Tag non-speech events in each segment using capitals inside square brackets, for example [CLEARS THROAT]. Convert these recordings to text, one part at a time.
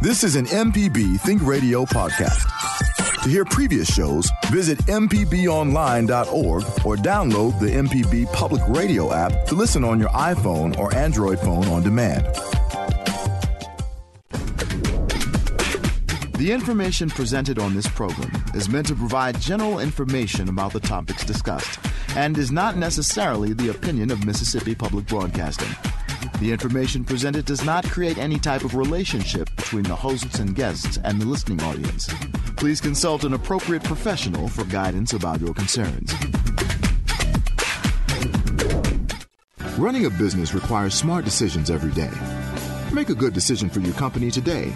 This is an MPB Think Radio podcast. To hear previous shows, visit MPBOnline.org or download the MPB Public Radio app to listen on your iPhone or Android phone on demand. The information presented on this program is meant to provide general information about the topics discussed and is not necessarily the opinion of Mississippi Public Broadcasting. The information presented does not create any type of relationship between the hosts and guests and the listening audience. Please consult an appropriate professional for guidance about your concerns. Running a business requires smart decisions every day. Make a good decision for your company today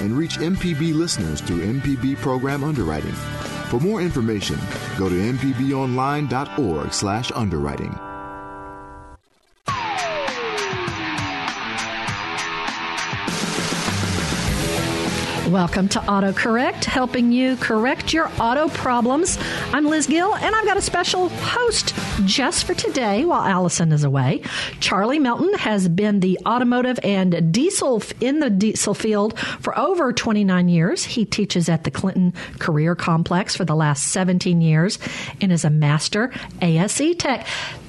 and reach MPB listeners through MPB program underwriting. For more information, go to mpbonline.org/underwriting. Welcome to AutoCorrect, helping you correct your auto problems. I'm Liz Gill, and I've got a special host just for today while Allison is away. Charlie Melton has been the automotive and diesel in the diesel field for over 29 years. He teaches at the Clinton Career Complex for the last 17 years and is a master ASE tech.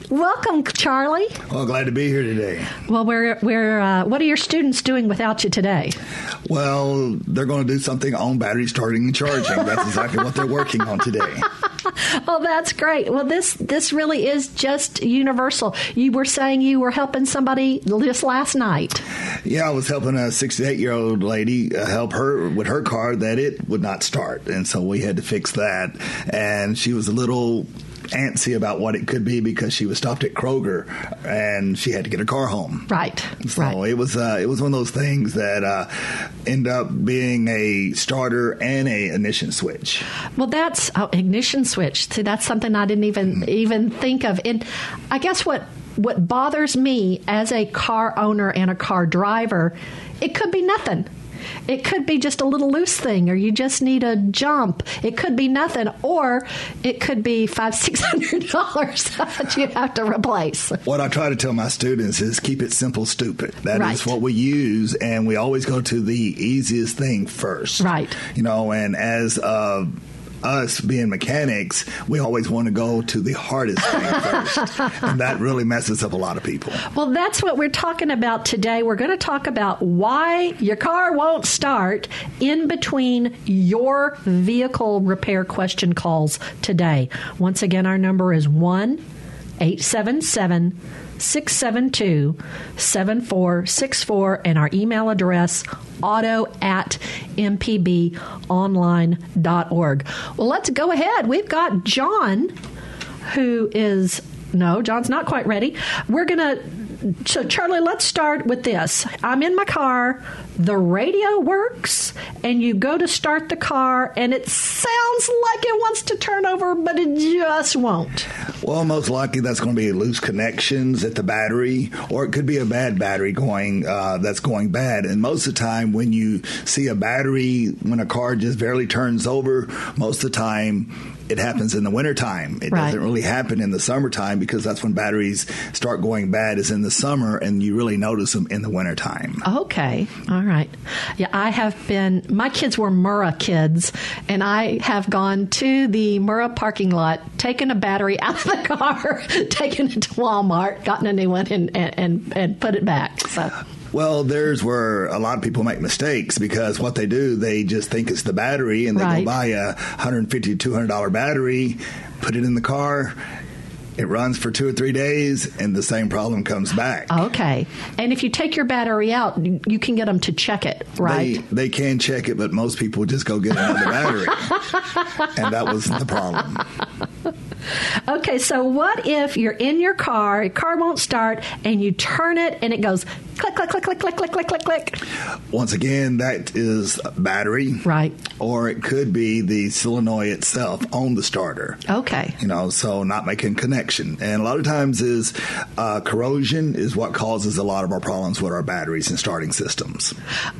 Welcome, Charlie. Well, glad to be here today. Well, we're, we're, uh, what are your students doing without you today? Well, they're going to do something on battery starting and charging. That's [LAUGHS] exactly what they're working on today. [LAUGHS] oh, that's great. Well, this this really is just universal. You were saying you were helping somebody just last night. Yeah, I was helping a 68 year old lady uh, help her with her car that it would not start, and so we had to fix that. And she was a little antsy about what it could be because she was stopped at Kroger and she had to get her car home. Right. So right. it was uh, it was one of those things that uh, end up being a starter and a ignition switch. Well, that's oh, ignition switch. See, that's something I didn't even mm. even think of. And I guess what what bothers me as a car owner and a car driver, it could be nothing. It could be just a little loose thing, or you just need a jump. It could be nothing, or it could be five, [LAUGHS] six hundred dollars that you have to replace. What I try to tell my students is keep it simple, stupid. That right. is what we use, and we always go to the easiest thing first. Right. You know, and as uh, us being mechanics, we always want to go to the hardest thing [LAUGHS] first. and that really messes up a lot of people. Well, that's what we're talking about today. We're going to talk about why your car won't start in between your vehicle repair question calls today. Once again, our number is 1 877 672 7464 and our email address auto at mpbonline.org. Well, let's go ahead. We've got John who is no, John's not quite ready. We're going to so Charlie, let's start with this. I'm in my car, the radio works, and you go to start the car, and it sounds like it wants to turn over, but it just won't. Well, most likely that's going to be loose connections at the battery, or it could be a bad battery going uh, that's going bad. And most of the time, when you see a battery when a car just barely turns over, most of the time it happens in the wintertime. It right. doesn't really happen in the summertime because that's when batteries start going bad is in the summer and you really notice them in the wintertime. Okay. All right. Yeah, I have been my kids were Murrah kids and I have gone to the Murrah parking lot, taken a battery [LAUGHS] out of the car, [LAUGHS] taken it to Walmart, gotten a new one and and, and put it back. So well, there's where a lot of people make mistakes because what they do, they just think it's the battery and they right. go buy a $150 $200 battery, put it in the car, it runs for two or three days and the same problem comes back. Okay. And if you take your battery out, you can get them to check it, right? They, they can check it, but most people just go get another battery. [LAUGHS] and that was the problem. Okay, so what if you're in your car, your car won't start, and you turn it and it goes click, click, click, click, click, click, click, click, click? Once again, that is battery. Right. Or it could be the solenoid itself on the starter. Okay. You know, so not making connection. And a lot of times is uh, corrosion is what causes a lot of our problems with our batteries and starting systems.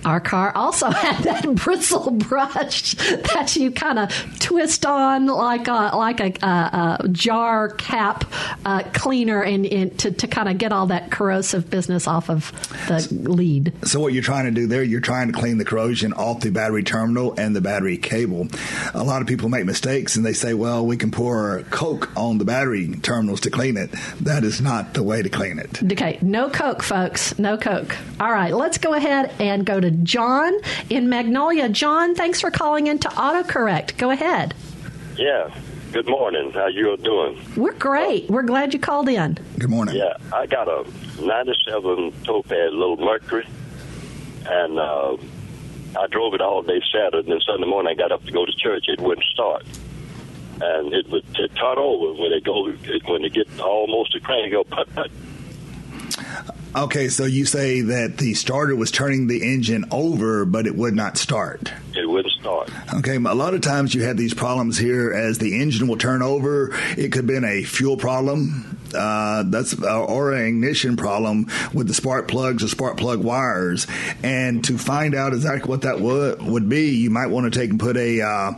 Our car also [LAUGHS] had that bristle brush that you kind of twist on like a, like a, a, a jar cap uh, cleaner and, and to, to kind of get all that corrosive business off of the lead. So what you're trying to do there, you're trying to clean the corrosion off the battery terminal and the battery cable. A lot of people make mistakes and they say, well, we can pour Coke on the battery terminals to clean it. That is not the way to clean it. Okay, no Coke, folks. No Coke. All right, let's go ahead and go to John in Magnolia. John, thanks for calling into AutoCorrect. Go ahead. Yeah. Good morning. How you all doing? We're great. We're glad you called in. Good morning. Yeah, I got a 97 Topaz Little Mercury, and uh, I drove it all day Saturday, and then Sunday morning I got up to go to church. It wouldn't start. And it would it cut over when it go it, when it get almost a crank, go put put. Okay, so you say that the starter was turning the engine over, but it would not start. It wouldn't start. Okay, a lot of times you have these problems here as the engine will turn over. It could have been a fuel problem. Uh, that's or an ignition problem with the spark plugs or spark plug wires. And to find out exactly what that would would be, you might want to take and put a uh,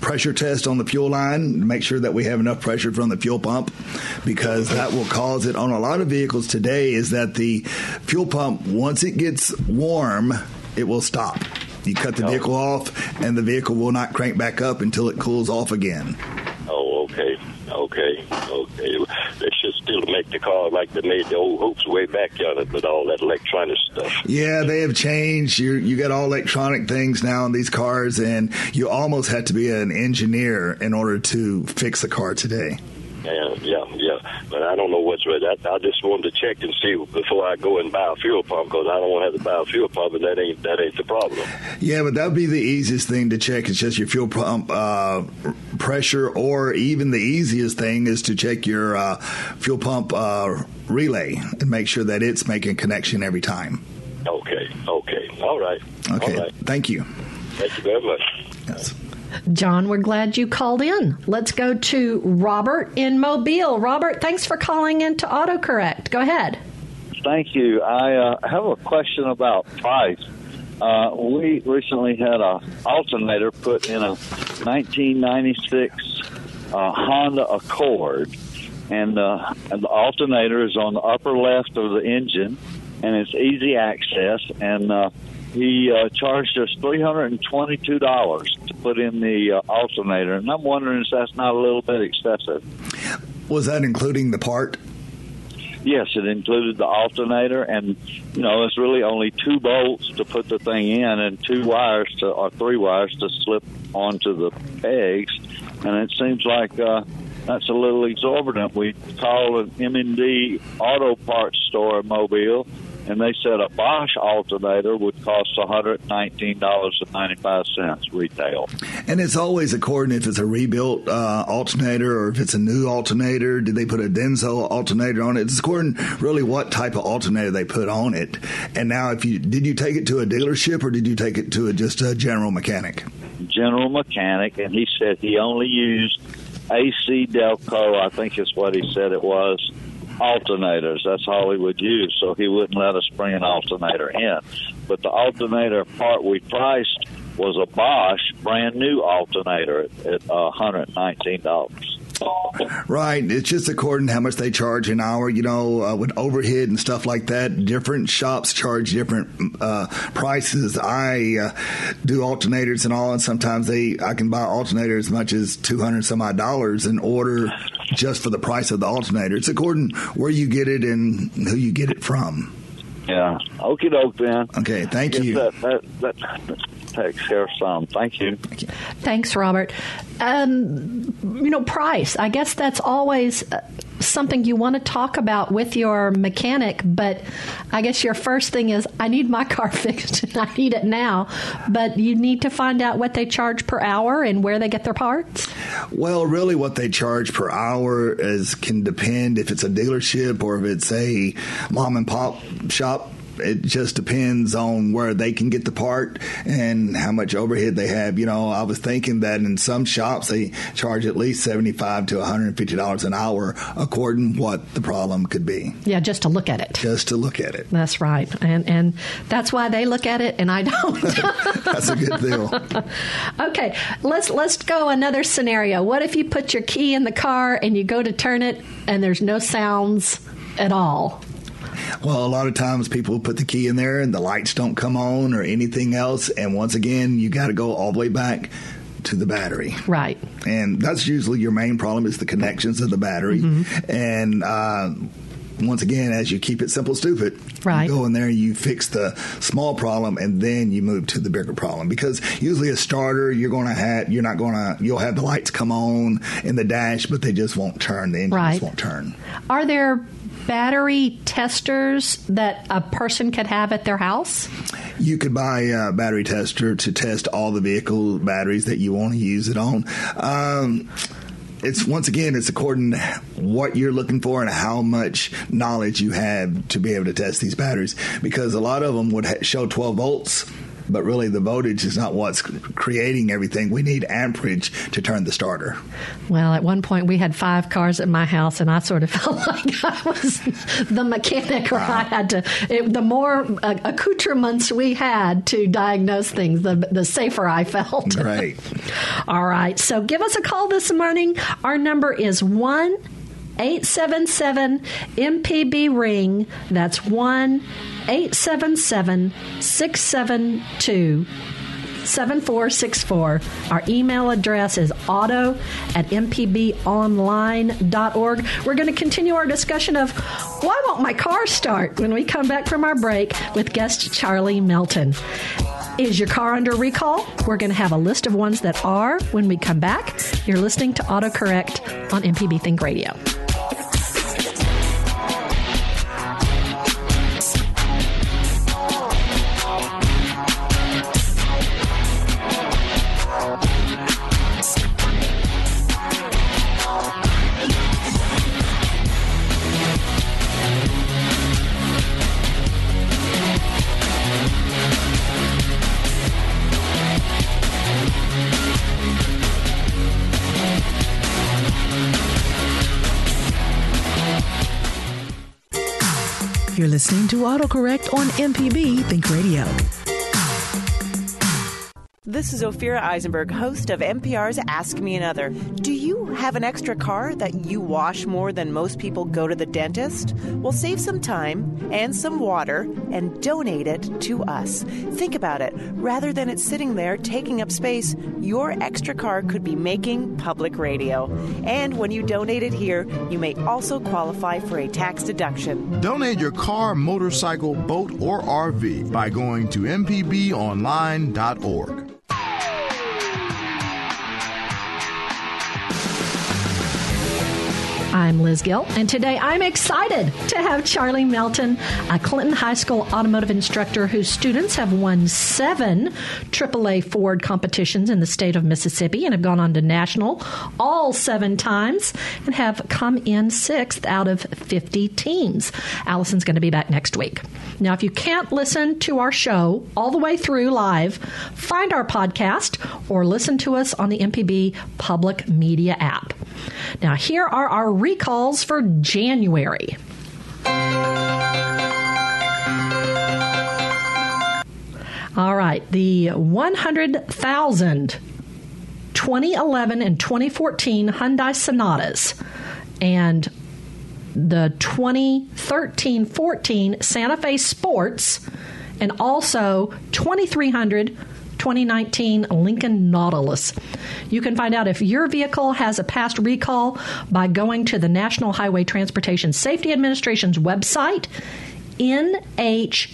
pressure test on the fuel line, to make sure that we have enough pressure from the fuel pump because that will cause it on a lot of vehicles today is that the fuel pump once it gets warm, it will stop. You cut the vehicle off and the vehicle will not crank back up until it cools off again. Oh, okay, okay, okay. Still make the car like they made the old hoops way back on it with all that electronic stuff. Yeah, they have changed. You you got all electronic things now in these cars, and you almost have to be an engineer in order to fix a car today. Yeah, yeah, yeah. But I don't know what's right. I, I just wanted to check and see before I go and buy a fuel pump because I don't want to have to buy a fuel pump, and that ain't that ain't the problem. Yeah, but that would be the easiest thing to check. It's just your fuel pump uh, pressure, or even the easiest thing is to check your uh, fuel pump uh, relay and make sure that it's making connection every time. Okay, okay, all right. Okay, all right. thank you. Thank you very much. Yes. John, we're glad you called in. Let's go to Robert in Mobile. Robert, thanks for calling in into AutoCorrect. Go ahead. Thank you. I uh, have a question about price. Uh, we recently had a alternator put in a 1996 uh, Honda Accord, and, uh, and the alternator is on the upper left of the engine, and it's easy access. And uh, he uh, charged us three hundred and twenty-two dollars to put in the uh, alternator, and I'm wondering if that's not a little bit excessive. Was that including the part? Yes, it included the alternator, and you know it's really only two bolts to put the thing in, and two wires to or three wires to slip onto the pegs, and it seems like uh, that's a little exorbitant. We called an M and D auto parts store in Mobile, and they said a Bosch alternator would cost $119.95 retail. And it's always according if it's a rebuilt uh, alternator or if it's a new alternator. Did they put a Denso alternator on it? It's according really what type of alternator they put on it. And now, if you did you take it to a dealership or did you take it to a, just a general mechanic? General mechanic, and he said he only used AC Delco, I think is what he said it was, alternators. That's all he would use, so he wouldn't let us bring an alternator in. But the alternator part we priced was a Bosch brand new alternator at, at uh, $119. Right. It's just according to how much they charge an hour. You know, uh, with overhead and stuff like that, different shops charge different uh, prices. I uh, do alternators and all, and sometimes they I can buy alternator as much as two hundred some odd dollars and order just for the price of the alternator. It's according where you get it and who you get it from. Yeah. Okie doke, then. Okay. Thank you. That, that, that takes care of some. Thank you. Thanks, Robert. Um, you know, price. I guess that's always uh, something you want to talk about with your mechanic, but I guess your first thing is, I need my car [LAUGHS] fixed and I need it now. But you need to find out what they charge per hour and where they get their parts. Well, really, what they charge per hour is can depend if it's a dealership or if it's a mom and pop shop. It just depends on where they can get the part and how much overhead they have. You know, I was thinking that in some shops they charge at least seventy-five to one hundred and fifty dollars an hour, according what the problem could be. Yeah, just to look at it. Just to look at it. That's right, and and that's why they look at it and I don't. [LAUGHS] That's a good deal. [LAUGHS] okay, let's let's go another scenario. What if you put your key in the car and you go to turn it and there's no sounds at all? Well, a lot of times people put the key in there and the lights don't come on or anything else. And once again, you got to go all the way back to the battery. Right. And that's usually your main problem is the connections of the battery. Mm-hmm. And, uh, once again, as you keep it simple, stupid, right. you go in there, you fix the small problem, and then you move to the bigger problem. Because usually a starter, you're going to have, you're not going to, you'll have the lights come on in the dash, but they just won't turn. The engines right. won't turn. Are there battery testers that a person could have at their house? You could buy a battery tester to test all the vehicle batteries that you want to use it on. Um, it's once again, it's according to what you're looking for and how much knowledge you have to be able to test these batteries. Because a lot of them would show 12 volts but really the voltage is not what's creating everything. We need amperage to turn the starter. Well, at one point we had five cars at my house, and I sort of [LAUGHS] felt like I was the mechanic, or I had to. It, the more uh, accoutrements we had to diagnose things, the the safer I felt. Right. [LAUGHS] All right. So give us a call this morning. Our number is one. 877 MPB ring. That's 1 877 672 7464. Our email address is auto at mpbonline.org. We're going to continue our discussion of why won't my car start when we come back from our break with guest Charlie Melton. Is your car under recall? We're going to have a list of ones that are when we come back. You're listening to AutoCorrect on MPB Think Radio. You're listening to AutoCorrect on MPB Think Radio. This is Ophira Eisenberg, host of NPR's Ask Me Another. Do you have an extra car that you wash more than most people go to the dentist? Well, save some time and some water and donate it to us. Think about it. Rather than it sitting there taking up space, your extra car could be making public radio. And when you donate it here, you may also qualify for a tax deduction. Donate your car, motorcycle, boat, or RV by going to mpbonline.org. I'm Liz Gill, and today I'm excited to have Charlie Melton, a Clinton High School automotive instructor whose students have won seven AAA Ford competitions in the state of Mississippi and have gone on to national all seven times and have come in sixth out of 50 teams. Allison's going to be back next week. Now, if you can't listen to our show all the way through live, find our podcast or listen to us on the MPB Public Media app. Now, here are our recalls for January. All right, the 100,000 2011 and 2014 Hyundai Sonatas and the 2013 14 Santa Fe Sports and also 2300 2019 Lincoln Nautilus. You can find out if your vehicle has a past recall by going to the National Highway Transportation Safety Administration's website nhtsa.gov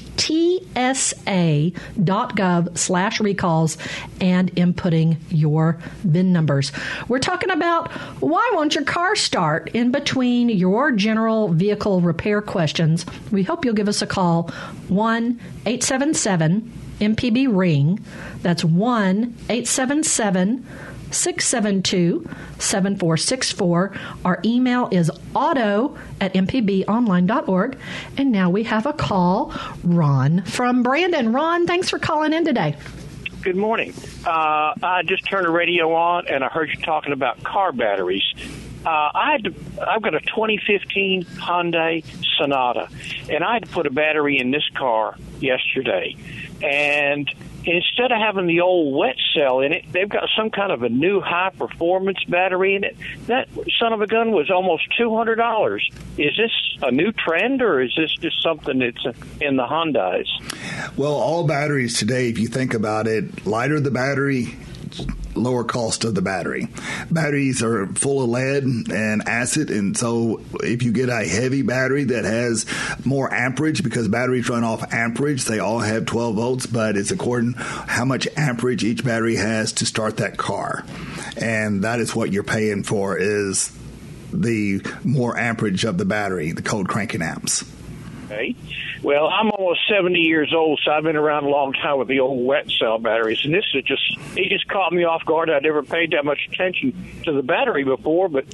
slash recalls and inputting your VIN numbers. We're talking about why won't your car start in between your general vehicle repair questions. We hope you'll give us a call 1 877 MPB Ring. That's 1 877 672 7464. Our email is auto at mpbonline.org. And now we have a call. Ron from Brandon. Ron, thanks for calling in today. Good morning. Uh, I just turned the radio on and I heard you talking about car batteries. Uh, I had to, I've got a 2015 Hyundai Sonata, and I had to put a battery in this car yesterday and instead of having the old wet cell in it, they've got some kind of a new high performance battery in it. That son of a gun was almost two hundred dollars. Is this a new trend, or is this just something that's in the Hondas? Well, all batteries today, if you think about it, lighter the battery, lower cost of the battery. Batteries are full of lead and acid, and so if you get a heavy battery that has more amperage, because batteries run off amperage, they all have 12 volts, but it's according how much amperage each battery has to start that car, and that is what you're paying for is the more amperage of the battery, the cold cranking amps. Okay. Well, I'm almost 70 years old, so I've been around a long time with the old wet cell batteries, and this is just it just caught me off guard. I never paid that much attention to the battery before, but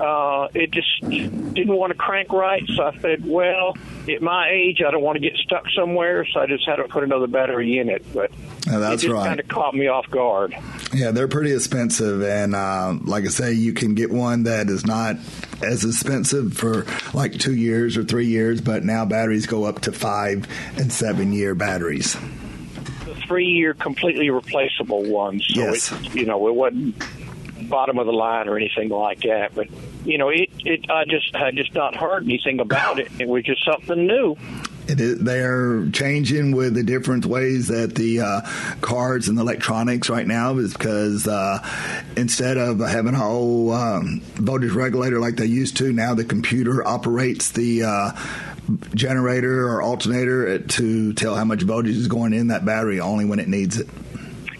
uh, it just didn't want to crank right. So I said, well, at my age, I don't want to get stuck somewhere, so I just had to put another battery in it. But yeah, that's it just right. kind of caught me off guard. Yeah, they're pretty expensive, and uh, like I say, you can get one that is not as expensive for like two years or three years, but now batteries go up to five and seven year batteries. The three year completely replaceable ones. So yes. it, you know, it wasn't bottom of the line or anything like that. But you know, it it I just I just not heard anything about it. It was just something new. Is, they're changing with the different ways that the uh, cards and electronics right now is because uh, instead of having a whole um, voltage regulator like they used to, now the computer operates the uh, generator or alternator to tell how much voltage is going in that battery only when it needs it.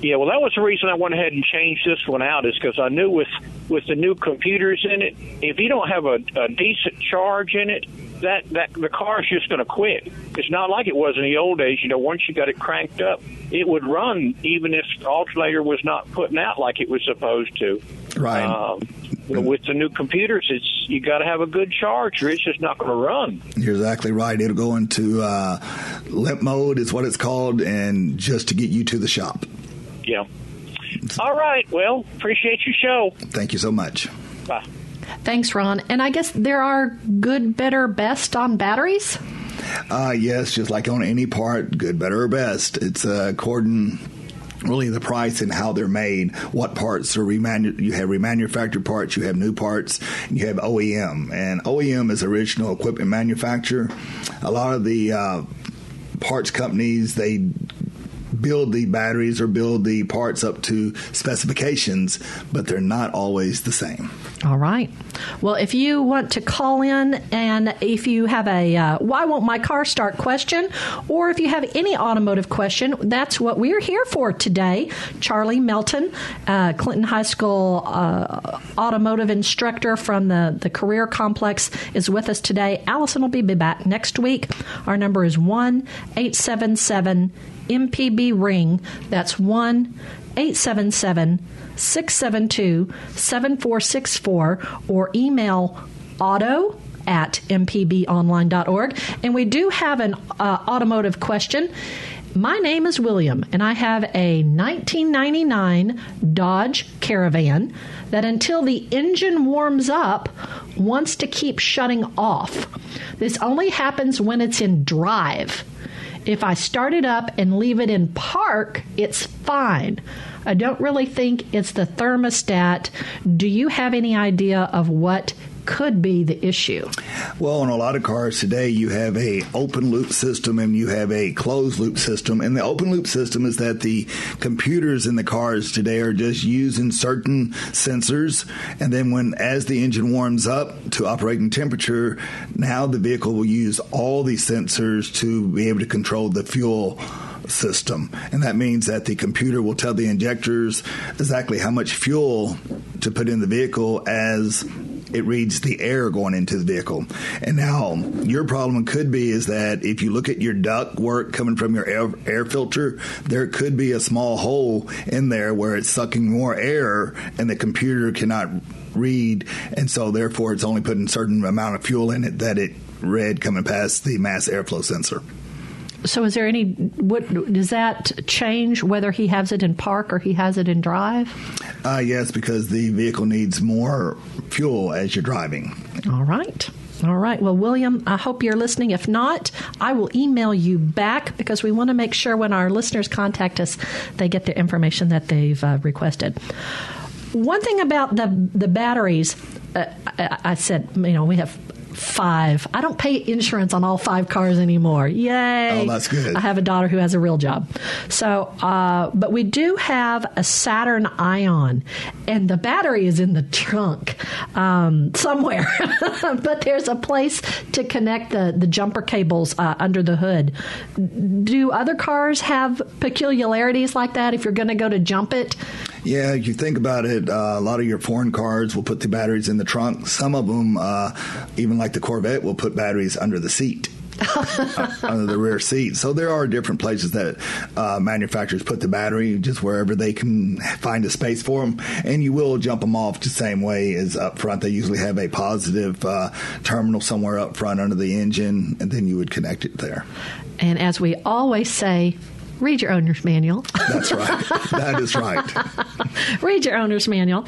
Yeah, well, that was the reason I went ahead and changed this one out is because I knew with with the new computers in it, if you don't have a, a decent charge in it, that that the car's just going to quit. It's not like it was in the old days. You know, once you got it cranked up, it would run even if the alternator was not putting out like it was supposed to. Right. Um, with the new computers, it's you got to have a good charge, or it's just not going to run. You're exactly right. It'll go into uh, limp mode, is what it's called, and just to get you to the shop. Yeah. All right. Well, appreciate your show. Thank you so much. Bye. Thanks, Ron. And I guess there are good, better, best on batteries? Uh, yes, just like on any part, good, better, or best. It's uh, according really the price and how they're made. What parts are remanu- you have remanufactured parts, you have new parts, and you have OEM. And OEM is original equipment manufacturer. A lot of the uh, parts companies they build the batteries or build the parts up to specifications, but they're not always the same. All right. Well, if you want to call in and if you have a uh, why won't my car start question, or if you have any automotive question, that's what we're here for today. Charlie Melton, uh, Clinton High School uh, automotive instructor from the, the Career Complex, is with us today. Allison will be back next week. Our number is 1 877 MPB Ring. That's 1 877 672 7464 or email auto at mpbonline.org. And we do have an uh, automotive question. My name is William, and I have a 1999 Dodge Caravan that until the engine warms up wants to keep shutting off. This only happens when it's in drive. If I start it up and leave it in park, it's fine. I don't really think it's the thermostat. Do you have any idea of what could be the issue? Well, in a lot of cars today, you have a open loop system and you have a closed loop system. And the open loop system is that the computers in the cars today are just using certain sensors, and then when as the engine warms up to operating temperature, now the vehicle will use all these sensors to be able to control the fuel system. And that means that the computer will tell the injectors exactly how much fuel to put in the vehicle as it reads the air going into the vehicle. And now your problem could be is that if you look at your duct work coming from your air, air filter, there could be a small hole in there where it's sucking more air and the computer cannot read. And so therefore it's only putting a certain amount of fuel in it that it read coming past the mass airflow sensor. So, is there any? What does that change whether he has it in park or he has it in drive? Uh, yes, because the vehicle needs more fuel as you're driving. All right. All right. Well, William, I hope you're listening. If not, I will email you back because we want to make sure when our listeners contact us, they get the information that they've uh, requested. One thing about the the batteries, uh, I, I said, you know, we have five. I don't pay insurance on all five cars anymore. Yay! Oh, that's good. I have a daughter who has a real job. So, uh, but we do have a Saturn Ion, and the battery is in the trunk um, somewhere. [LAUGHS] but there's a place to connect the the jumper cables uh, under the hood. Do other cars have peculiarities like that? If you're going to go to jump it, Yeah, if you think about it, uh, a lot of your foreign cars will put the batteries in the trunk. Some of them, uh, even like the Corvette, will put batteries under the seat. [LAUGHS] uh, under the rear seat. So there are different places that uh, manufacturers put the battery, just wherever they can find a space for them. And you will jump them off the same way as up front. They usually have a positive uh, terminal somewhere up front under the engine, and then you would connect it there. and as we always say, read your owner's manual. That's right. that is right. [LAUGHS] read your owner's manual.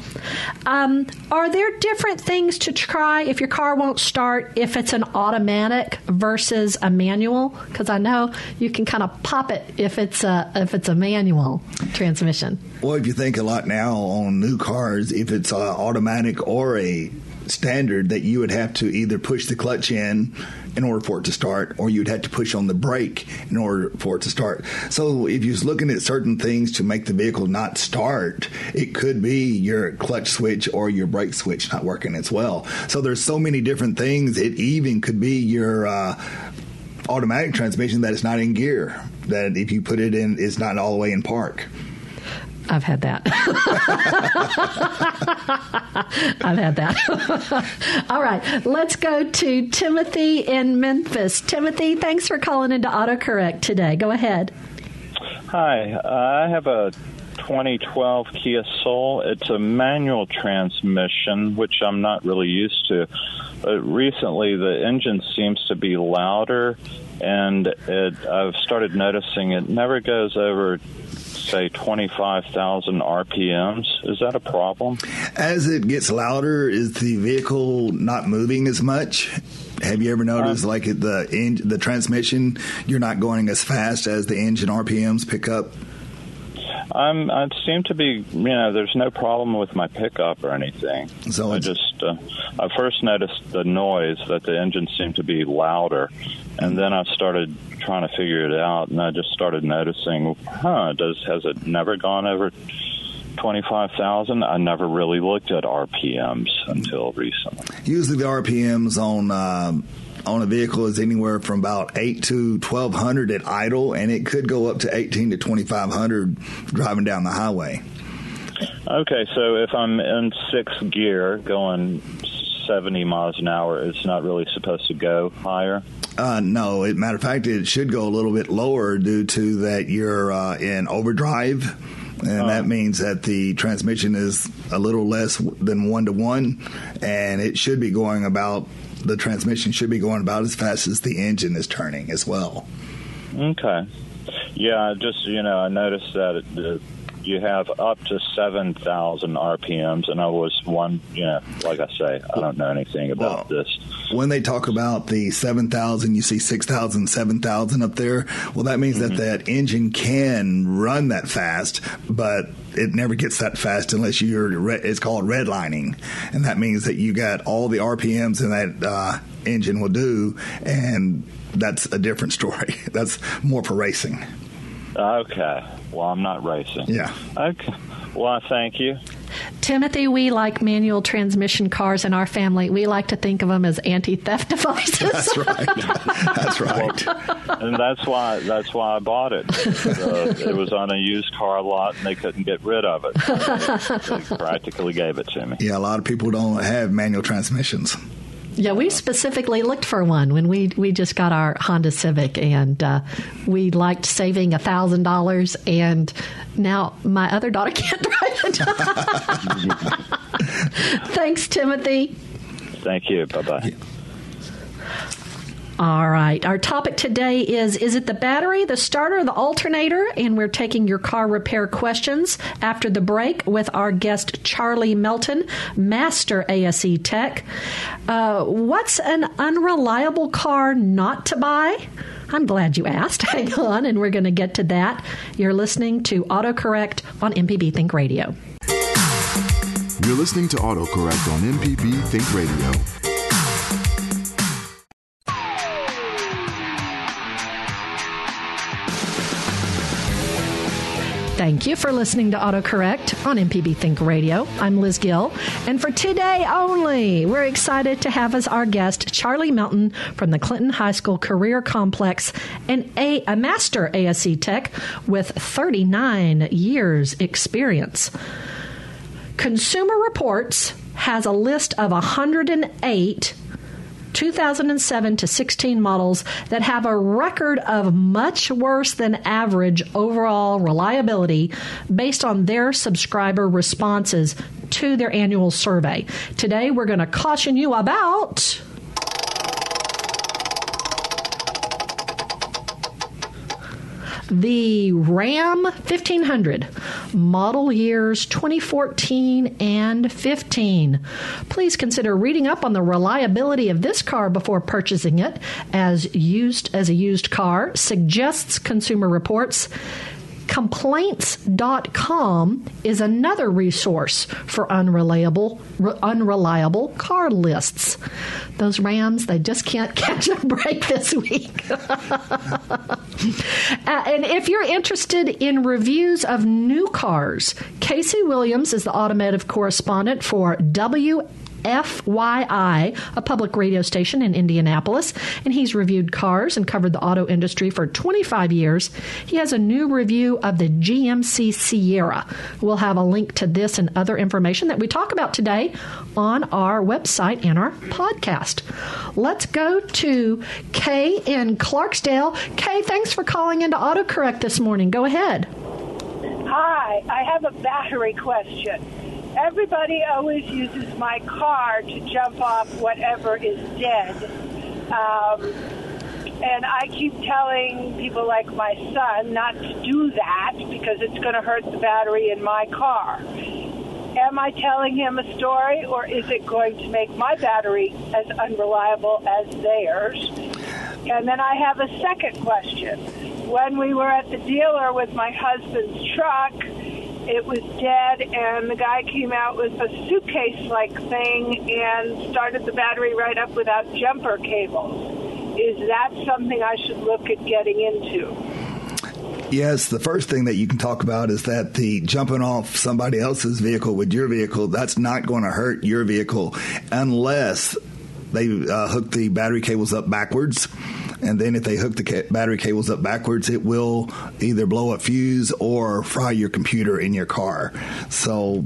Um, are there different things to try if your car won't start if it's an automatic versus a manual? Because I know you can kind of pop it if it's a if it's a manual transmission. Well, if you think a lot now on new cars, if it's uh, automatic or a standard, that you would have to either push the clutch in in order for it to start, or you'd have to push on the brake in order for it to start. So, if you're looking at certain things to make the vehicle not start, it could be your clutch switch or your brake switch not working as well. So, there's so many different things. It even could be your uh, automatic transmission that is not in gear. That if you put it in, it's not all the way in park. I've had that. I've had that. All right, let's go to Timothy in Memphis. Timothy, thanks for calling into AutoCorrect today. Go ahead. Hi, I have a 2012 Kia Soul. It's a manual transmission, which I'm not really used to. But recently, the engine seems to be louder, and it, I've started noticing it never goes over, say, 25,000 RPMs. Is that a problem? As it gets louder, is the vehicle not moving as much? Have you ever noticed, like at the en- the transmission, you're not going as fast as the engine RPMs pick up? I'm, I seem to be, you know, there's no problem with my pickup or anything. So I just, uh, I first noticed the noise that the engine seemed to be louder, and then I started trying to figure it out, and I just started noticing, huh, does has it never gone over twenty five thousand? I never really looked at RPMs until recently. Usually, the RPMs on um on a vehicle is anywhere from about eight to twelve hundred at idle, and it could go up to eighteen to twenty five hundred driving down the highway. Okay, so if I'm in sixth gear going seventy miles an hour, it's not really supposed to go higher. Uh, no, it, matter of fact, it should go a little bit lower due to that you're uh, in overdrive, and that means that the transmission is a little less than one to one, and it should be going about the transmission should be going about as fast as the engine is turning as well. Okay. Yeah, just you know, I noticed that it, the, you have up to seven thousand RPMs, and I was one. You know, like I say, I don't know anything about this. When they talk about the 7,000, you see 6,000, 7,000 up there. Well, that means that that engine can run that fast, but it never gets that fast unless you're, re- it's called redlining. And that means that you got all the RPMs in that uh, engine will do, and that's a different [LAUGHS] story. that's more for racing. Okay. Well, I'm not racing. Yeah. Okay. Well, thank you. Timothy, we like manual transmission cars in our family. We like to think of them as anti-theft devices. [LAUGHS] That's right. That's right. and that's why that's why I bought it. Uh, it was on a used car lot, and they couldn't get rid of it. They practically gave it to me. Yeah, a lot of people don't have manual transmissions. Yeah, we specifically looked for one when we we just got our Honda Civic, and uh, we liked saving thousand dollars. And now my other daughter [LAUGHS] can't drive it. [LAUGHS] Thanks, Timothy. Thank you. Bye bye. All right. Our topic today is Is it the battery, the starter, the alternator? And we're taking your car repair questions after the break with our guest, Charlie Melton, Master ASE Tech. Uh, what's an unreliable car not to buy? I'm glad you asked. [LAUGHS] Hang on, and we're going to get to that. You're listening to AutoCorrect on MPB Think Radio. You're listening to AutoCorrect on MPB Think Radio. Thank you for listening to AutoCorrect on MPB Think Radio. I'm Liz Gill, and for today only, we're excited to have as our guest Charlie Melton from the Clinton High School Career Complex and a, a master ASE tech with 39 years experience. Consumer Reports has a list of 108 2007 to 16 models that have a record of much worse than average overall reliability based on their subscriber responses to their annual survey. Today, we're going to caution you about the Ram 1500 model years 2014 and 15. Please consider reading up on the reliability of this car before purchasing it as used as a used car suggests consumer reports complaints.com is another resource for unreliable unreliable car lists. Those Rams, they just can't [LAUGHS] catch a break this week. [LAUGHS] uh, and if you're interested in reviews of new cars, Casey Williams is the automotive correspondent for W FYI, a public radio station in Indianapolis, and he's reviewed cars and covered the auto industry for 25 years. He has a new review of the GMC Sierra. We'll have a link to this and other information that we talk about today on our website and our podcast. Let's go to Kay in Clarksdale. Kay, thanks for calling into AutoCorrect this morning. Go ahead. Hi, I have a battery question everybody always uses my car to jump off whatever is dead. Um, and I keep telling people like my son not to do that because it's going to hurt the battery in my car. Am I telling him a story or is it going to make my battery as unreliable as theirs? And then I have a second question. When we were at the dealer with my husband's truck, it was dead, and the guy came out with a suitcase like thing and started the battery right up without jumper cables. Is that something I should look at getting into? Yes, the first thing that you can talk about is that the jumping off somebody else's vehicle with your vehicle, that's not going to hurt your vehicle unless they uh, hook the battery cables up backwards and then if they hook the ca- battery cables up backwards, it will either blow a fuse or fry your computer in your car. So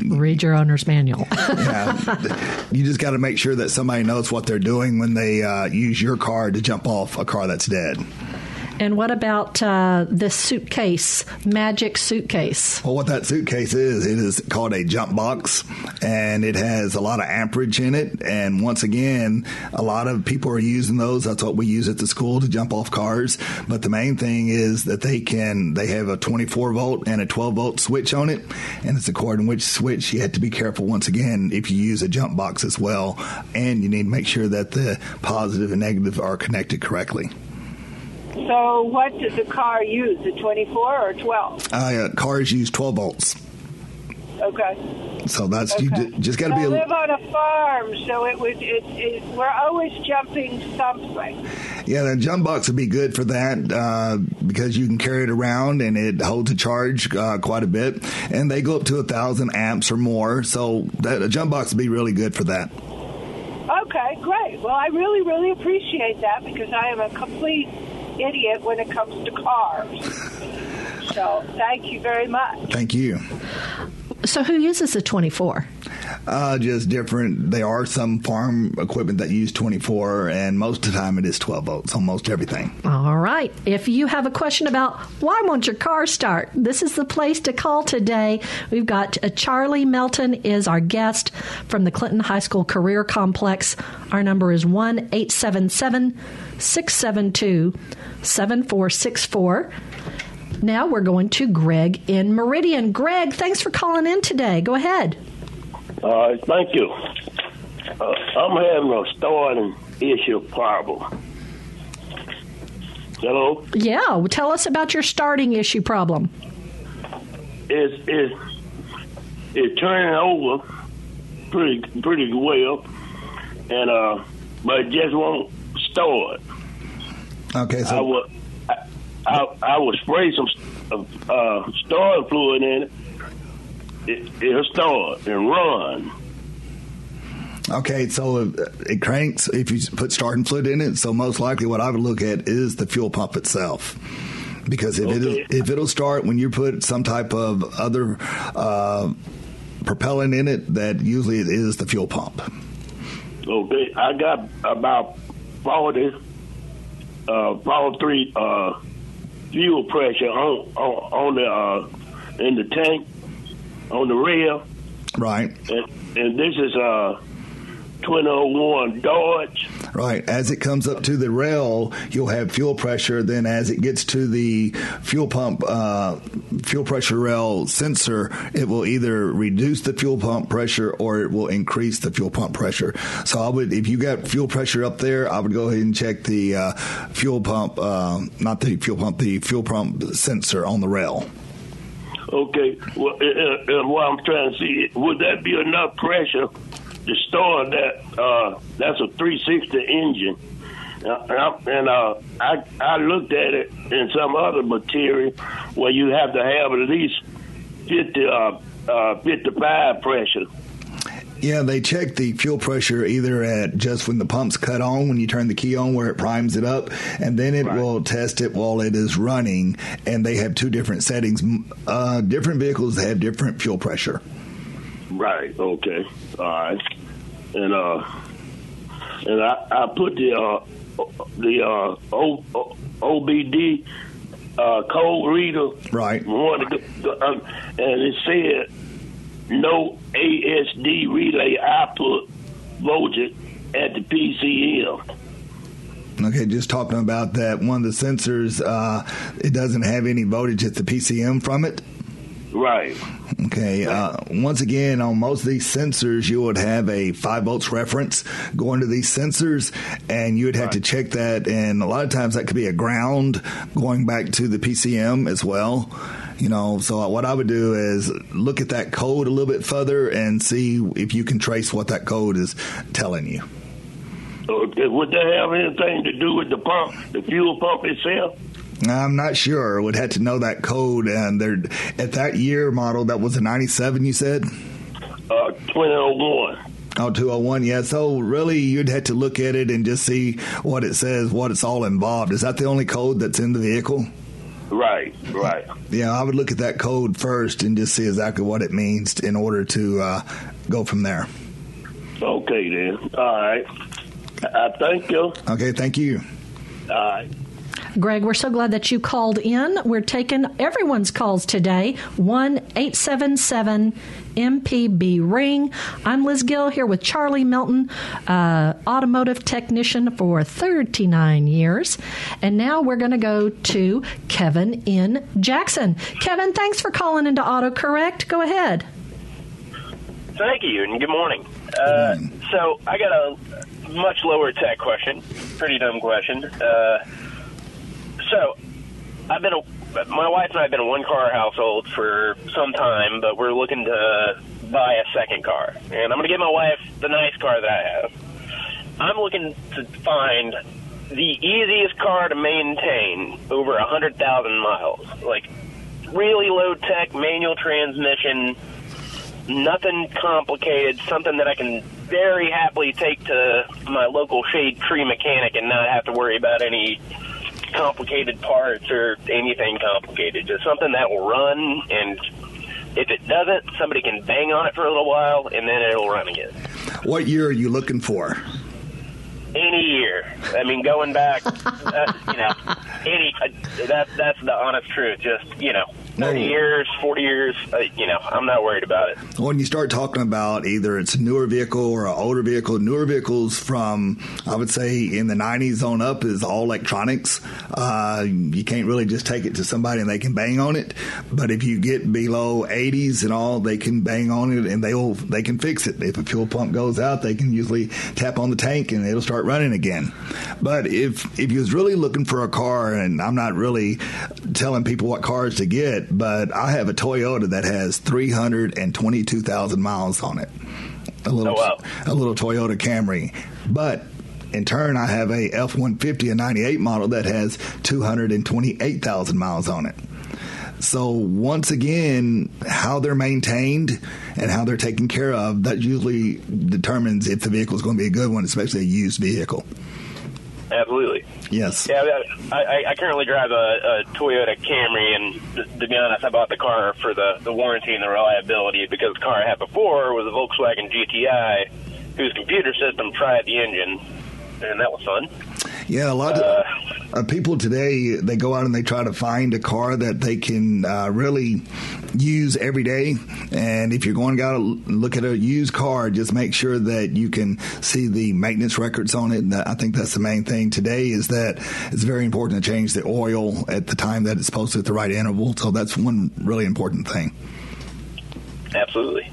read your owner's manual. [LAUGHS] yeah, you just got to make sure that somebody knows what they're doing when they uh, use your car to jump off a car that's dead. And what about uh, this suitcase, magic suitcase? Well, what that suitcase is, it is called a jump box, and it has a lot of amperage in it. And once again, a lot of people are using those. That's what we use at the school to jump off cars. But the main thing is that they can, they have a 24 volt and a 12 volt switch on it, and it's according which switch you have to be careful. Once again, if you use a jump box as well, and you need to make sure that the positive and negative are connected correctly. So, what does the car use? A 24 or 12? Uh, cars use 12 volts. Okay. So that's okay. you just got to be. I live on a farm, so it would. It, it, we're always jumping something. Yeah, the jump box would be good for that uh, because you can carry it around and it holds a charge uh, quite a bit, and they go up to a thousand amps or more. So that a jump box would be really good for that. Okay, great. Well, I really, really appreciate that because I am a complete idiot when it comes to cars. so thank you very much. Thank you. So who uses the 24? Uh, just different. There are some farm equipment that use 24, and most of the time it is 12 volts on most everything. All right. If you have a question about why won't your car start, this is the place to call today. We've got uh, Charlie Melton is our guest from the Clinton High School Career Complex. Our number is 1 877 672 7464. Now we're going to Greg in Meridian. Greg, thanks for calling in today. Go ahead. All right, thank you. Uh, I'm having a starting issue problem. Hello? Yeah, well, tell us about your starting issue problem. It's, it's, it's turning over pretty pretty well, and uh, but it just won't start. Okay, I so will, I, I, I will spray some uh, starting fluid in it. it. It'll start and run. Okay, so it cranks if you put starting fluid in it. So most likely, what I would look at is the fuel pump itself, because if Okay. it if it'll start when you put some type of other uh, propellant in it, that usually it is the fuel pump. Okay, I got about 40, uh, 43 uh, fuel pressure on on, on the uh, in the tank on the rail, Right, and, and this is uh 2001 Dodge. right. As it comes up to the rail, you'll have fuel pressure. Then, as it gets to the fuel pump, uh, fuel pressure rail sensor, it will either reduce the fuel pump pressure or it will increase the fuel pump pressure. So, I would, if you got fuel pressure up there, I would go ahead and check the uh, fuel pump, uh, not the fuel pump, the fuel pump sensor on the rail. Okay, well, uh, uh, what I'm trying to see, would that be enough pressure to start that? Uh, that's a 360 engine. Uh, and I- uh, I I looked at it in some other material where you have to have at least 50 uh, uh, 55 pressure. Yeah, they check the fuel pressure either at just when the pump's cut on, when you turn the key on where it primes it up, and then it will test it while it is running. And they have two different settings. Uh, different vehicles have different fuel pressure. Right. Okay. All right. And uh, and I, I put the uh, the uh, o, o, OBD uh, code reader. Right. One, um, and it said no ASD relay output voltage at the PCM. Okay, just talking about that. One of the sensors, uh, it doesn't have any voltage at the PCM from it. Right. Okay. Uh, once again, on most of these sensors, you would have a five volts reference going to these sensors, and you would have to check that. And a lot of times, that could be a ground going back to the PCM as well. You know, so what I would do is look at that code a little bit further and see if you can trace what that code is telling you. Uh, would that have anything to do with the pump, the fuel pump itself? I'm not sure. Would have to know that code. And they're at that year model. That was a '97. You said. Uh, 2001. Oh, 201, yeah. So really, you'd have to look at it and just see what it says, what it's all involved. Is that the only code that's in the vehicle? Right, right. Yeah, I would look at that code first and just see exactly what it means in order to uh, go from there. Okay, then. All right. I thank you. Okay, thank you. All right. Greg, we're so glad that you called in. We're taking everyone's calls today. 1 877 MPB Ring. I'm Liz Gill here with Charlie Melton, uh, automotive technician for 39 years. And now we're going to go to Kevin in Jackson. Kevin, thanks for calling into AutoCorrect. Go ahead. Thank you, and good morning. Uh, so I got a much lower tech question, pretty dumb question. Uh, so I've been a, my wife and I have been a one car household for some time, but we're looking to buy a second car, and I'm going to get my wife the nice car that I have. I'm looking to find the easiest car to maintain over a hundred thousand miles, like really low tech manual transmission nothing complicated, something that I can very happily take to my local shade tree mechanic and not have to worry about any complicated parts or anything complicated. Just something that will run and if it does doesn't, somebody can bang on it for a little while and then it'll run again. What year are you looking for? Any year. I mean, going back, [LAUGHS] uh, you know, any. Uh, that that's the honest truth. Just you know, thirty No. years, forty years. Uh, you know, I'm not worried about it. When you start talking about either it's a newer vehicle or an older vehicle, newer vehicles from I would say in the '90s on up is all electronics. Uh, you can't really just take it to somebody and they can bang on it. But if you get below 80s and all, they can bang on it and they'll they can fix it. If a fuel pump goes out, they can usually tap on the tank and it'll start running again. But if if you was really looking for a car, and I'm not really telling people what cars to get, but I have a Toyota that has 322,000 miles on it. A little, Oh, wow. a little Toyota Camry. But in turn, I have a F 150, a 98 model that has 228,000 miles on it. So once again, how they're maintained and how they're taken care of, that usually determines if the vehicle is going to be a good one, especially a used vehicle. Absolutely. Yes. Yeah, I, I, currently drive a, a Toyota Camry, and to, be honest, I bought the car for the, the warranty and the reliability because the car I had before was a Volkswagen GTI, whose computer system tried the engine, and that was fun. Yeah, a lot of uh, people today they go out and they try to find a car that they can uh, really use every day. And if you're going to look at a used car, just make sure that you can see the maintenance records on it. And I think that's the main thing today is that it's very important to change the oil at the time that it's supposed to at the right interval. So that's one really important thing. Absolutely.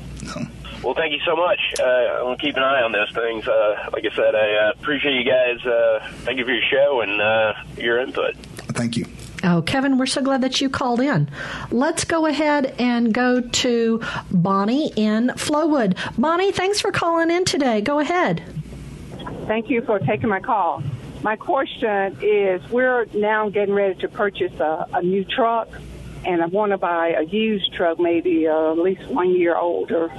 Well, thank you so much. Uh, I'm going to keep an eye on those things. Uh, like I said, I uh, appreciate you guys. Uh, thank you for your show and uh, your input. Thank you. Oh, Kevin, we're so glad that you called in. Let's go ahead and go to Bonnie in Flowood. Bonnie, thanks for calling in today. Go ahead. Thank you for taking my call. My question is we're now getting ready to purchase a, a new truck, and I want to buy a used truck, maybe uh, at least one year older.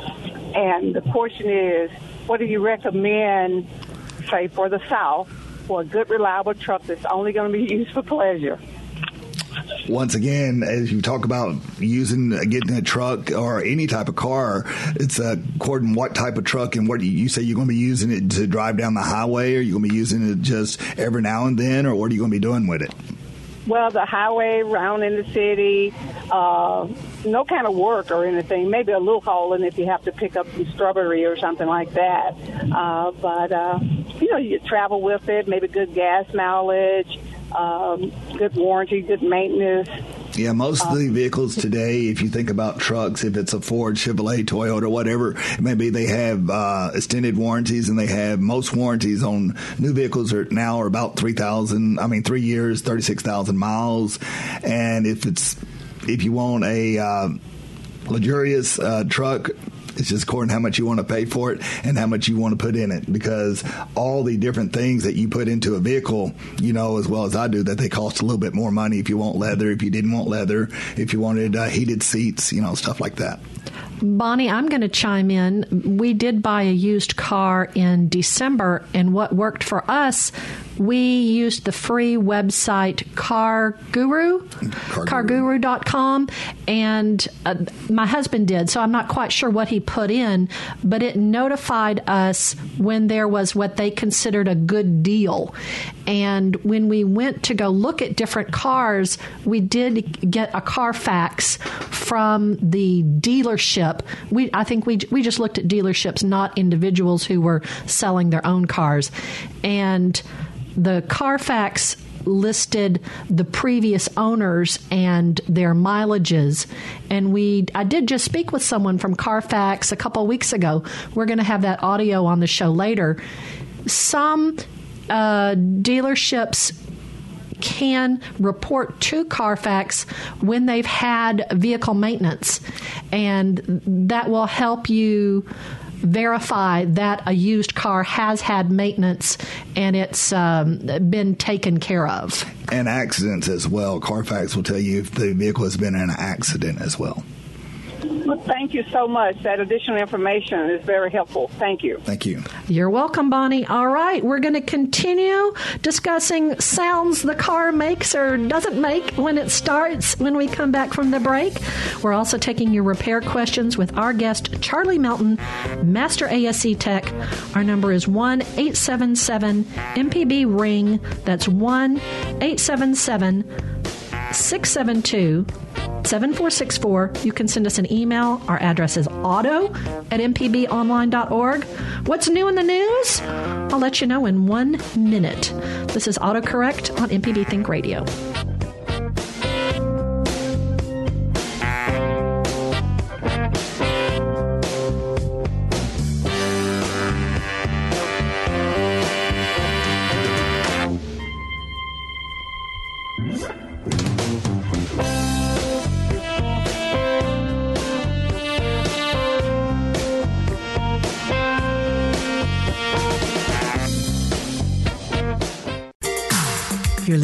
And the question is what do you recommend, say, for the South, for a good, reliable truck that's only going to be used for pleasure? once again, as you talk about using getting a truck or any type of car, it's uh, according what type of truck and what you, you say you're going to be using it to drive down the highway, or you're going to be using it just every now and then, or what are you going to be doing with it? Well, the highway around in the city, uh, no kind of work or anything. Maybe a little hauling if you have to pick up some strawberry or something like that. Uh, but uh, you know, you travel with it. Maybe good gas mileage, um, good warranty, good maintenance. Yeah, most of the vehicles today, if you think about trucks, if it's a Ford, Chevrolet, Toyota, whatever, maybe they have uh, extended warranties, and they have most warranties on new vehicles are now are about three thousand. I mean, three years, thirty six thousand miles, and if it's if you want a uh, luxurious uh, truck. It's just according to how much you want to pay for it and how much you want to put in it because all the different things that you put into a vehicle, you know, as well as I do, that they cost a little bit more money if you want leather, if you didn't want leather, if you wanted uh, heated seats, you know, stuff like that. Bonnie, I'm going to chime in. We did buy a used car in December, and what worked for us, we used the free website Car Guru, carguru.com, and uh, my husband did, so I'm not quite sure what he put in, but it notified us when there was what they considered a good deal. And when we went to go look at different cars, we did get a Carfax from the dealership. We, I think we we just looked at dealerships, not individuals who were selling their own cars, and the Carfax listed the previous owners and their mileages and we I did just speak with someone from Carfax a couple weeks ago. We're going to have that audio on the show later. Some uh, dealerships can report to Carfax when they've had vehicle maintenance, and that will help you verify that a used car has had maintenance and it's um, been taken care of. And accidents as well. Carfax will tell you if the vehicle has been in an accident as well. Well, thank you so much. That additional information is very helpful. Thank you. Thank you. You're welcome, Bonnie. All right, we're going to continue discussing sounds the car makes or doesn't make when it starts when we come back from the break. We're also taking your repair questions with our guest, Charlie Melton, Master ASE Tech. Our number is 1 877 MPB Ring. That's 1 877 672 7464. You can send us an email. Our address is auto at mpbonline.org. What's new in the news? I'll let you know in one minute. This is AutoCorrect on MPB Think Radio.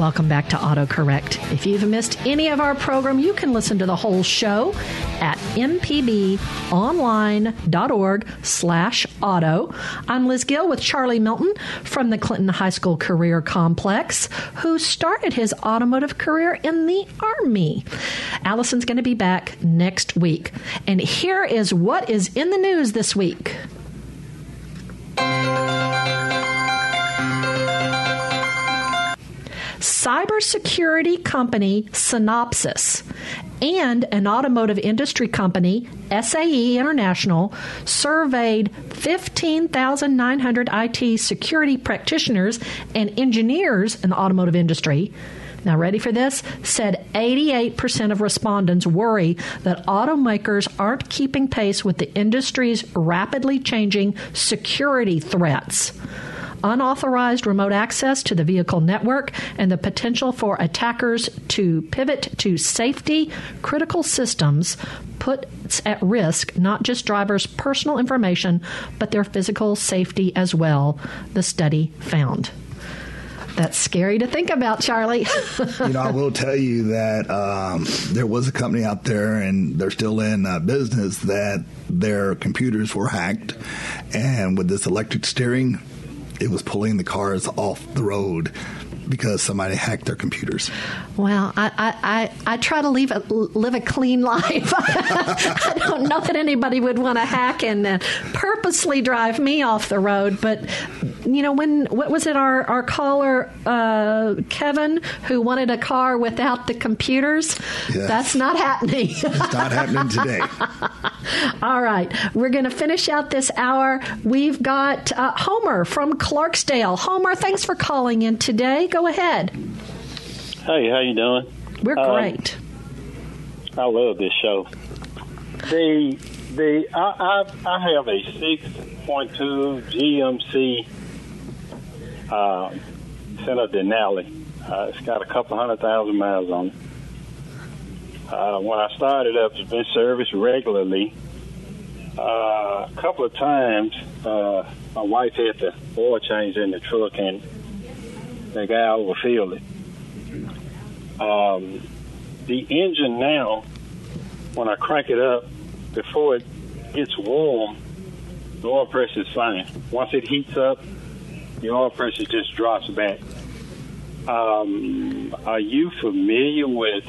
Welcome back to AutoCorrect. If you've missed any of our program, you can listen to the whole show at mpbonline.org slash auto. I'm Liz Gill with Charlie Melton from the Clinton High School Career Complex, who started his automotive career in the Army. Allison's going to be back next week. And here is what is in the news this week. Cybersecurity company Synopsys and an automotive industry company, SAE International, surveyed 15,900 IT security practitioners and engineers in the automotive industry. Now, ready for this? Said 88% of respondents worry that automakers aren't keeping pace with the industry's rapidly changing security threats unauthorized remote access to the vehicle network, and the potential for attackers to pivot to safety critical systems puts at risk not just drivers' personal information, but their physical safety as well, the study found. That's scary to think about, Charlie. [LAUGHS] you know, I will tell you that um, there was a company out there, and they're still in uh, business, that their computers were hacked. And with this electric steering, it was pulling the cars off the road because somebody hacked their computers. Well, I, I, I, I try to leave a, live a clean [LAUGHS] life. I don't know that anybody would want to hack and uh, purposely drive me off the road. But, you know, when, what was it, our, our caller, uh, Kevin, who wanted a car without the computers? Yes. That's not happening. it's not happening today. [LAUGHS] All right. We're going to finish out this hour. We've got uh, Homer from Clarksdale. Homer, thanks for calling in today. Go ahead. Hey, how you doing? We're um, great. Um, I love this show. The the I I, I have a six point two GMC uh, Sierra Denali. Uh, it's got a couple hundred thousand miles on it. Uh, when I started up, it's been serviced regularly. Uh, a couple of times, uh, my wife had the oil change in the truck, and the guy overfilled it. Um, the engine now, when I crank it up, before it gets warm, the oil pressure is fine. Once it heats up, the oil pressure just drops back. Um, are you familiar with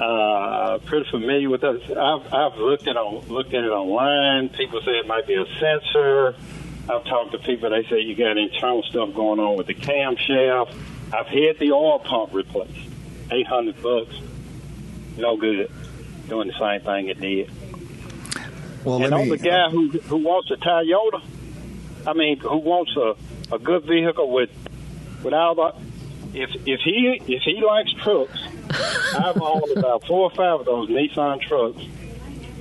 uh, pretty familiar with us. I've, I've looked at on, looked at it online. People say it might be a sensor. I've talked to people. They say you got internal stuff going on with the camshaft. I've had the oil pump replaced, eight hundred bucks. No good. Doing the same thing it did. Well, and on me- the uh, guy who who wants a Toyota, I mean, who wants a, a good vehicle with without the, if if he if he likes trucks, [LAUGHS] I've owned about four or five of those Nissan trucks,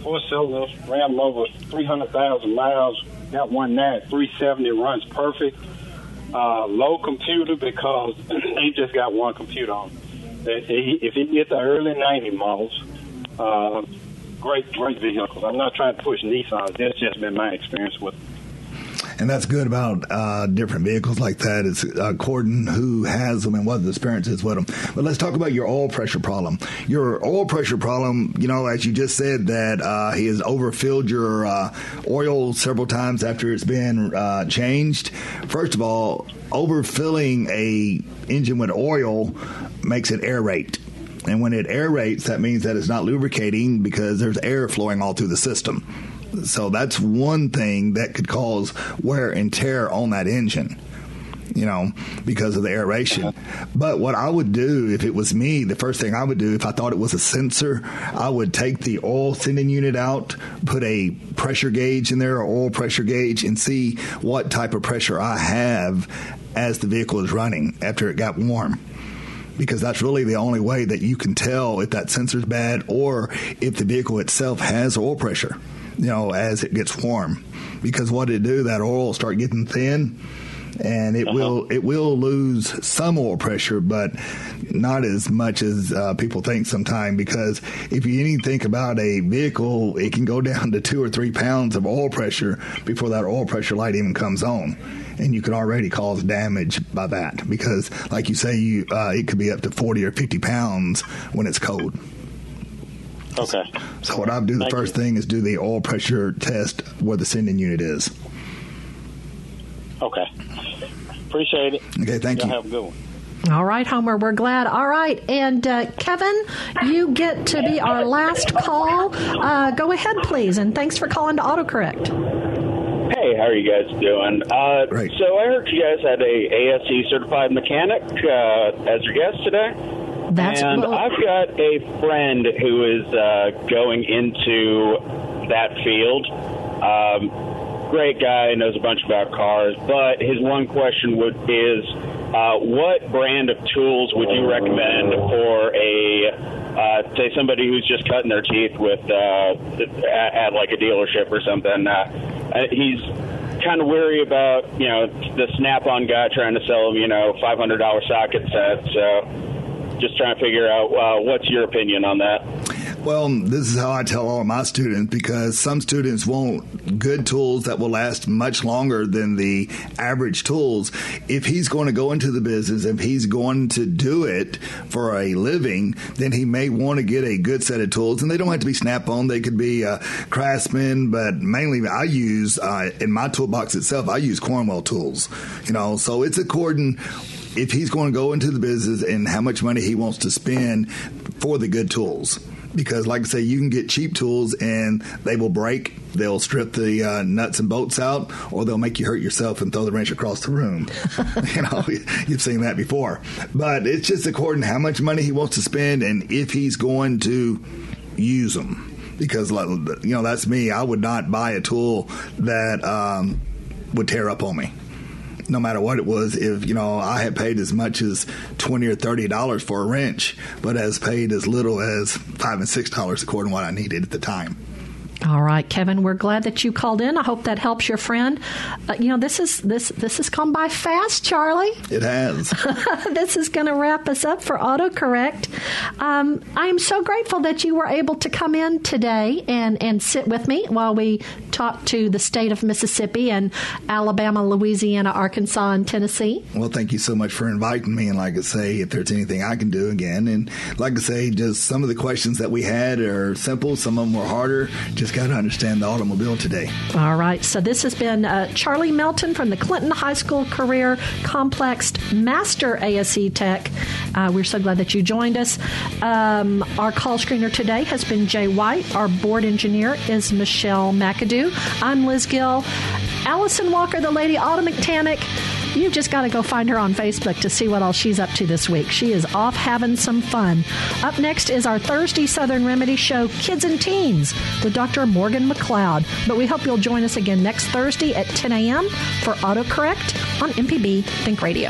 four cylinders, ran them over three hundred thousand miles. Got one that three seventy, runs perfect. Uh, low computer because [CLEARS THROAT] they just got one computer on. If he get the early ninety models, uh, great great vehicles. I'm not trying to push Nissan. That's just been my experience with. And that's good about uh, different vehicles like that. It's according who has them and what the experience is with them. But let's talk about your oil pressure problem. Your oil pressure problem, you know, as you just said, that uh, he has overfilled your uh, oil several times after it's been uh, changed. First of all, overfilling a engine with oil makes it aerate. And when it aerates, that means that it's not lubricating because there's air flowing all through the system. So that's one thing that could cause wear and tear on that engine, you know, because of the aeration. But what I would do if it was me, the first thing I would do if I thought it was a sensor, I would take the oil sending unit out, put a pressure gauge in there, or oil pressure gauge, and see what type of pressure I have as the vehicle is running after it got warm because that's really the only way that you can tell if that sensor's bad or if the vehicle itself has oil pressure, you know, as it gets warm. Because what it do, that oil will start getting thin and it will it will lose some oil pressure, but not as much as uh, people think sometimes. Because if you even think about a vehicle, it can go [LAUGHS] down to two or three pounds of oil pressure before that oil pressure light even comes on, and you can already cause damage by that. Because, like you say, you uh, it could be up to forty or fifty pounds when it's cold. Okay. So what I do the Thank first thing is do the oil pressure test where the sending unit is. Okay. Appreciate it. Okay, thank Y'all you. Have a good one. All right, Homer, we're glad. All right, and uh, Kevin, you get to be our last call. Uh, go ahead, please, and thanks for calling to autocorrect. Hey, how are you guys doing? Uh, So I heard you guys had a ASE certified mechanic uh, as your guest today. That's and well- I've got a friend who is uh, going into that field. Um, great guy, knows a bunch about cars, but his one question would is, uh, what brand of tools would you recommend for a uh, say somebody who's just cutting their teeth with uh, at, at like a dealership or something? Uh, uh, he's kind of weary about you know the Snap-on guy trying to sell him you know five hundred dollar socket set. So just trying to figure out uh, what's your opinion on that. Well, this is how I tell all my students because some students want good tools that will last much longer than the average tools. If he's going to go into the business, if he's going to do it for a living, then he may want to get a good set of tools. And they don't have to be snap on, they could be uh, Craftsman, but mainly I use uh, in my toolbox itself, I use Cornwell tools, you know, so it's according if he's going to go into the business and how much money he wants to spend for the good tools. Because, like I say, you can get cheap tools and they will break. They'll strip the uh, nuts and bolts out, or they'll make you hurt yourself and throw the wrench across the room. [LAUGHS] you know, [LAUGHS] you've seen that before. But it's just according to how much money he wants to spend and if he's going to use them. Because, you know, that's me. I would not buy a tool that um, would tear up on me no matter what it was, if you know I had paid as much as twenty or thirty dollars for a wrench, but as paid as little as five and six dollars according to what I needed at the time. All right, Kevin, we're glad that you called in. I hope that helps your friend. Uh, you know, this is this this has come by fast, Charlie. [LAUGHS] It has. this is going to wrap us up for autocorrect. Um, I'm so grateful that you were able to come in today and, and sit with me while we talk to the state of Mississippi and Alabama, Louisiana, Arkansas, and Tennessee. Well, thank you so much for inviting me. And like I say, if there's anything I can do again, and like I say, just some of the questions that we had are simple, some of them were harder. Just got to understand the automobile today. All right, so this has been uh, Charlie Melton from the Clinton High School Career Complex Master ASE Tech. Uh, we're so glad that you joined us. Um, our call screener today has been Jay White. Our board engineer is Michelle McAdoo. I'm Liz Gill. Allison Walker, the Lady Auto Mechanic. You've just got to go find her on Facebook to see what all she's up to this week. She is off having some fun. Up next is our Thursday Southern Remedy show, Kids and Teens, with Dr. Morgan McLeod. But we hope you'll join us again next Thursday at 10 a.m. for AutoCorrect on MPB Think Radio.